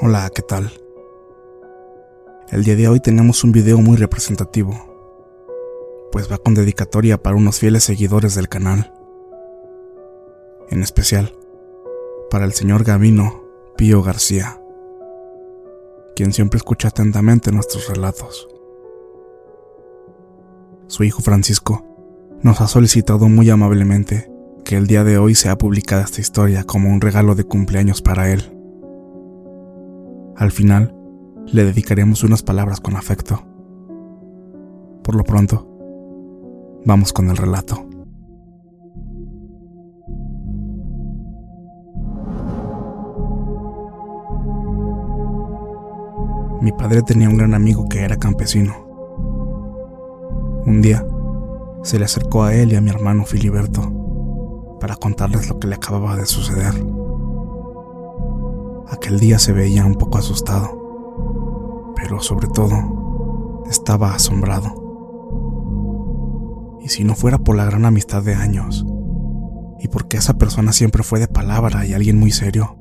Hola, ¿qué tal? El día de hoy tenemos un video muy representativo, pues va con dedicatoria para unos fieles seguidores del canal. En especial, para el señor Gavino Pío García, quien siempre escucha atentamente nuestros relatos. Su hijo Francisco nos ha solicitado muy amablemente que el día de hoy sea publicada esta historia como un regalo de cumpleaños para él. Al final, le dedicaremos unas palabras con afecto. Por lo pronto, vamos con el relato. Mi padre tenía un gran amigo que era campesino. Un día, se le acercó a él y a mi hermano Filiberto para contarles lo que le acababa de suceder. Aquel día se veía un poco asustado, pero sobre todo estaba asombrado. Y si no fuera por la gran amistad de años, y porque esa persona siempre fue de palabra y alguien muy serio,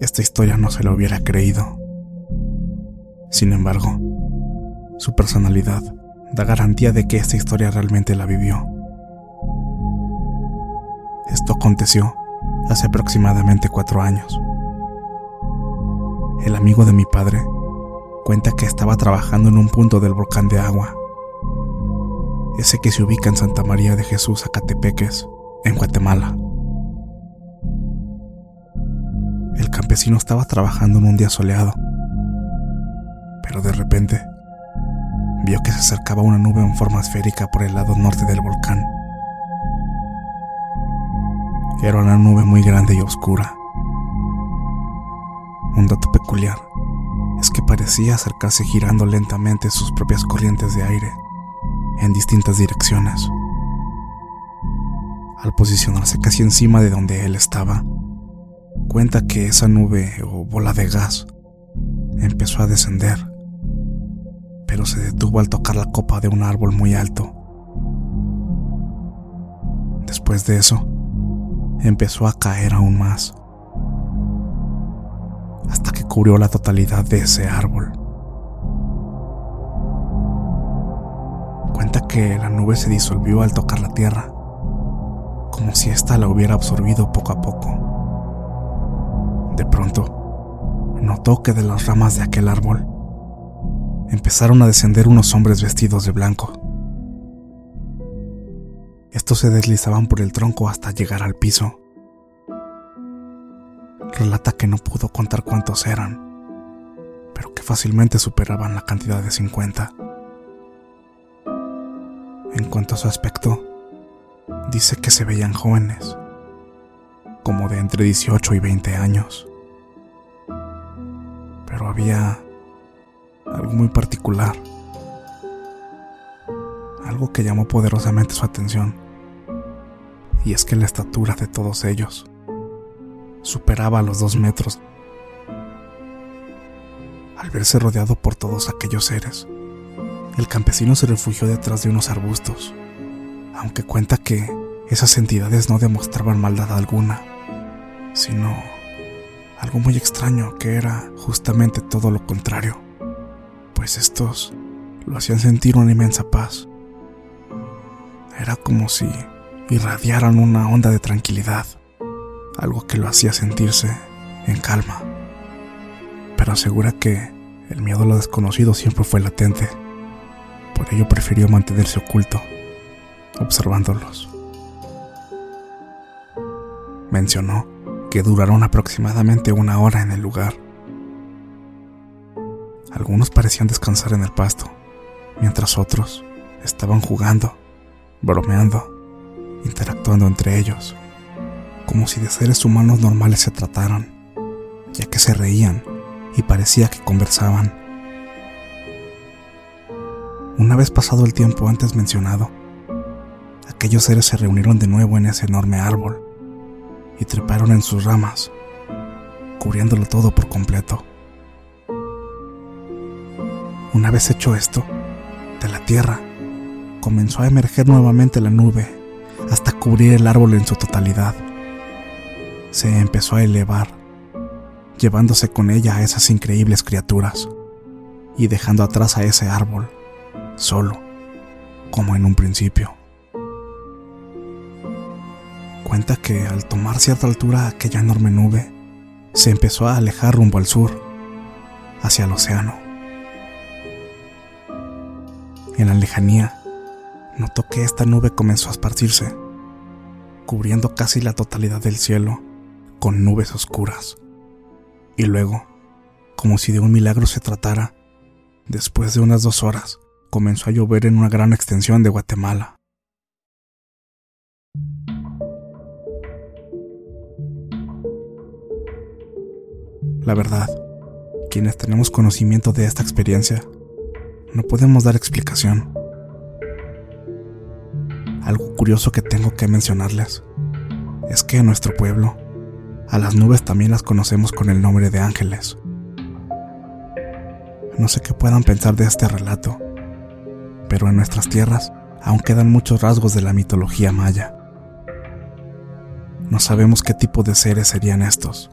esta historia no se lo hubiera creído. Sin embargo, su personalidad da garantía de que esta historia realmente la vivió. Esto aconteció hace aproximadamente cuatro años. El amigo de mi padre cuenta que estaba trabajando en un punto del volcán de agua, ese que se ubica en Santa María de Jesús, Acatepeques, en Guatemala. El campesino estaba trabajando en un día soleado, pero de repente vio que se acercaba una nube en forma esférica por el lado norte del volcán. Era una nube muy grande y oscura. Un dato peculiar es que parecía acercarse girando lentamente sus propias corrientes de aire en distintas direcciones. Al posicionarse casi encima de donde él estaba, cuenta que esa nube o bola de gas empezó a descender, pero se detuvo al tocar la copa de un árbol muy alto. Después de eso, empezó a caer aún más, cubrió la totalidad de ese árbol. Cuenta que la nube se disolvió al tocar la tierra, como si ésta la hubiera absorbido poco a poco. De pronto, notó que de las ramas de aquel árbol empezaron a descender unos hombres vestidos de blanco. Estos se deslizaban por el tronco hasta llegar al piso. Relata que no pudo contar cuántos eran, pero que fácilmente superaban la cantidad de 50. En cuanto a su aspecto, dice que se veían jóvenes, como de entre 18 y 20 años. Pero había algo muy particular. Algo que llamó poderosamente su atención. Y es que la estatura de todos ellos superaba los dos metros. Al verse rodeado por todos aquellos seres, el campesino se refugió detrás de unos arbustos, aunque cuenta que esas entidades no demostraban maldad alguna, sino algo muy extraño que era justamente todo lo contrario, pues estos lo hacían sentir una inmensa paz. Era como si irradiaran una onda de tranquilidad, algo que lo hacía sentirse en calma, pero asegura que el miedo a lo desconocido siempre fue latente, por ello prefirió mantenerse oculto, observándolos. Mencionó que duraron aproximadamente una hora en el lugar. Algunos parecían descansar en el pasto, mientras otros estaban jugando, bromeando, interactuando entre ellos, como si de seres humanos normales se trataran, ya que se reían y parecía que conversaban. Una vez pasado el tiempo antes mencionado, aquellos seres se reunieron de nuevo en ese enorme árbol y treparon en sus ramas, cubriéndolo todo por completo. Una vez hecho esto, de la tierra comenzó a emerger nuevamente la nube hasta cubrir el árbol en su totalidad. Se empezó a elevar, llevándose con ella a esas increíbles criaturas y dejando atrás a ese árbol, solo, como en un principio cuenta que al tomar cierta altura aquella enorme nube, se empezó a alejar rumbo al sur, hacia el océano. En la lejanía, notó que esta nube comenzó a esparcirse, cubriendo casi la totalidad del cielo con nubes oscuras. Y luego, como si de un milagro se tratara, después de unas dos horas, comenzó a llover en una gran extensión de Guatemala. La verdad, quienes tenemos conocimiento de esta experiencia, no podemos dar explicación. Algo curioso que tengo que mencionarles es que nuestro pueblo, a las nubes también las conocemos con el nombre de ángeles. No sé qué puedan pensar de este relato, pero en nuestras tierras aún quedan muchos rasgos de la mitología maya. No sabemos qué tipo de seres serían estos,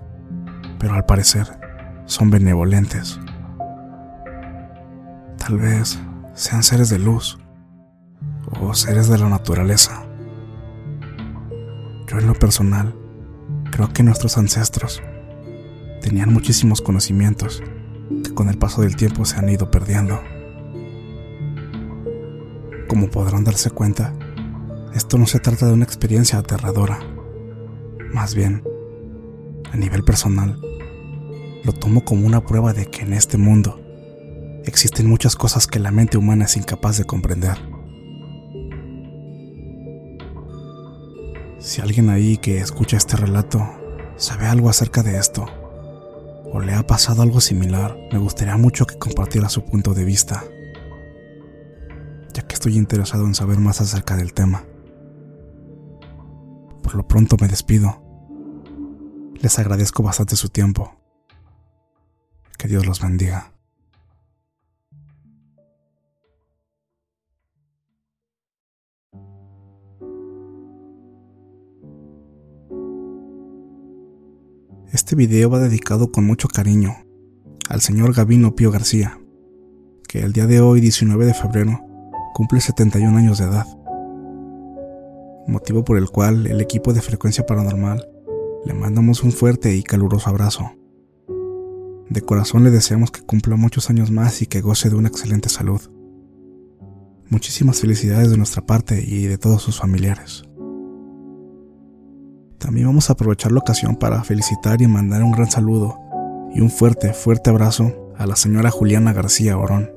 pero al parecer son benevolentes. Tal vez sean seres de luz o seres de la naturaleza. Yo en lo personal creo que nuestros ancestros tenían muchísimos conocimientos que con el paso del tiempo se han ido perdiendo. Como podrán darse cuenta, esto no se trata de una experiencia aterradora. Más bien, a nivel personal, lo tomo como una prueba de que en este mundo existen muchas cosas que la mente humana es incapaz de comprender. Si alguien ahí que escucha este relato sabe algo acerca de esto, o le ha pasado algo similar, me gustaría mucho que compartiera su punto de vista, ya que estoy interesado en saber más acerca del tema. Por lo pronto me despido. Les agradezco bastante su tiempo. Que Dios los bendiga. Este video va dedicado con mucho cariño al señor Gavino Pío García, que el día de hoy, 19 de febrero, cumple 71 años de edad, motivo por el cual el equipo de Frecuencia Paranormal le mandamos un fuerte y caluroso abrazo. De corazón le deseamos que cumpla muchos años más y que goce de una excelente salud. Muchísimas felicidades de nuestra parte y de todos sus familiares. También vamos a aprovechar la ocasión para felicitar y mandar un gran saludo y un fuerte, fuerte abrazo a la señora Juliana García Orón,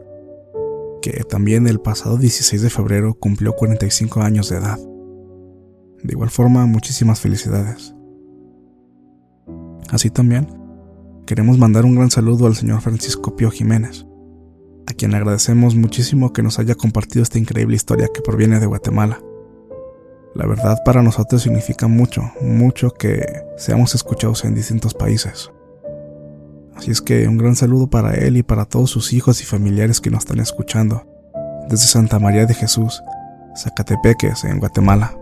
que también el pasado 16 de febrero cumplió 45 años de edad. De igual forma, muchísimas felicidades. Así también, queremos mandar un gran saludo al señor Francisco Pío Jiménez, a quien agradecemos muchísimo que nos haya compartido esta increíble historia que proviene de Guatemala. La verdad para nosotros significa mucho, mucho que seamos escuchados en distintos países. Así es que un gran saludo para él y para todos sus hijos y familiares que nos están escuchando desde Santa María de Jesús, Zacatepeques, en Guatemala.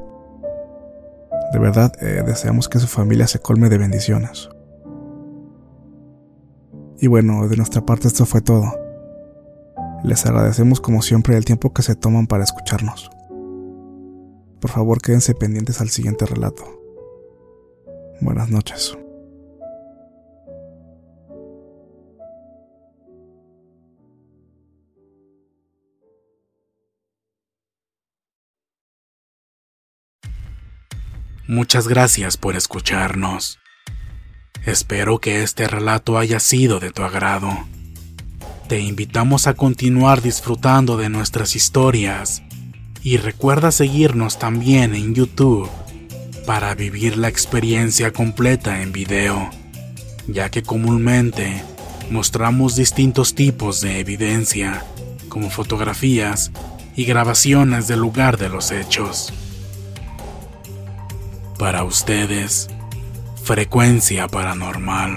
De verdad, eh, deseamos que su familia se colme de bendiciones. Y bueno, de nuestra parte esto fue todo. Les agradecemos como siempre el tiempo que se toman para escucharnos. Por favor, quédense pendientes al siguiente relato. Buenas noches. Muchas gracias por escucharnos. Espero que este relato haya sido de tu agrado. Te invitamos a continuar disfrutando de nuestras historias y recuerda seguirnos también en YouTube para vivir la experiencia completa en video, ya que comúnmente mostramos distintos tipos de evidencia, como fotografías y grabaciones del lugar de los hechos. Para ustedes, frecuencia paranormal.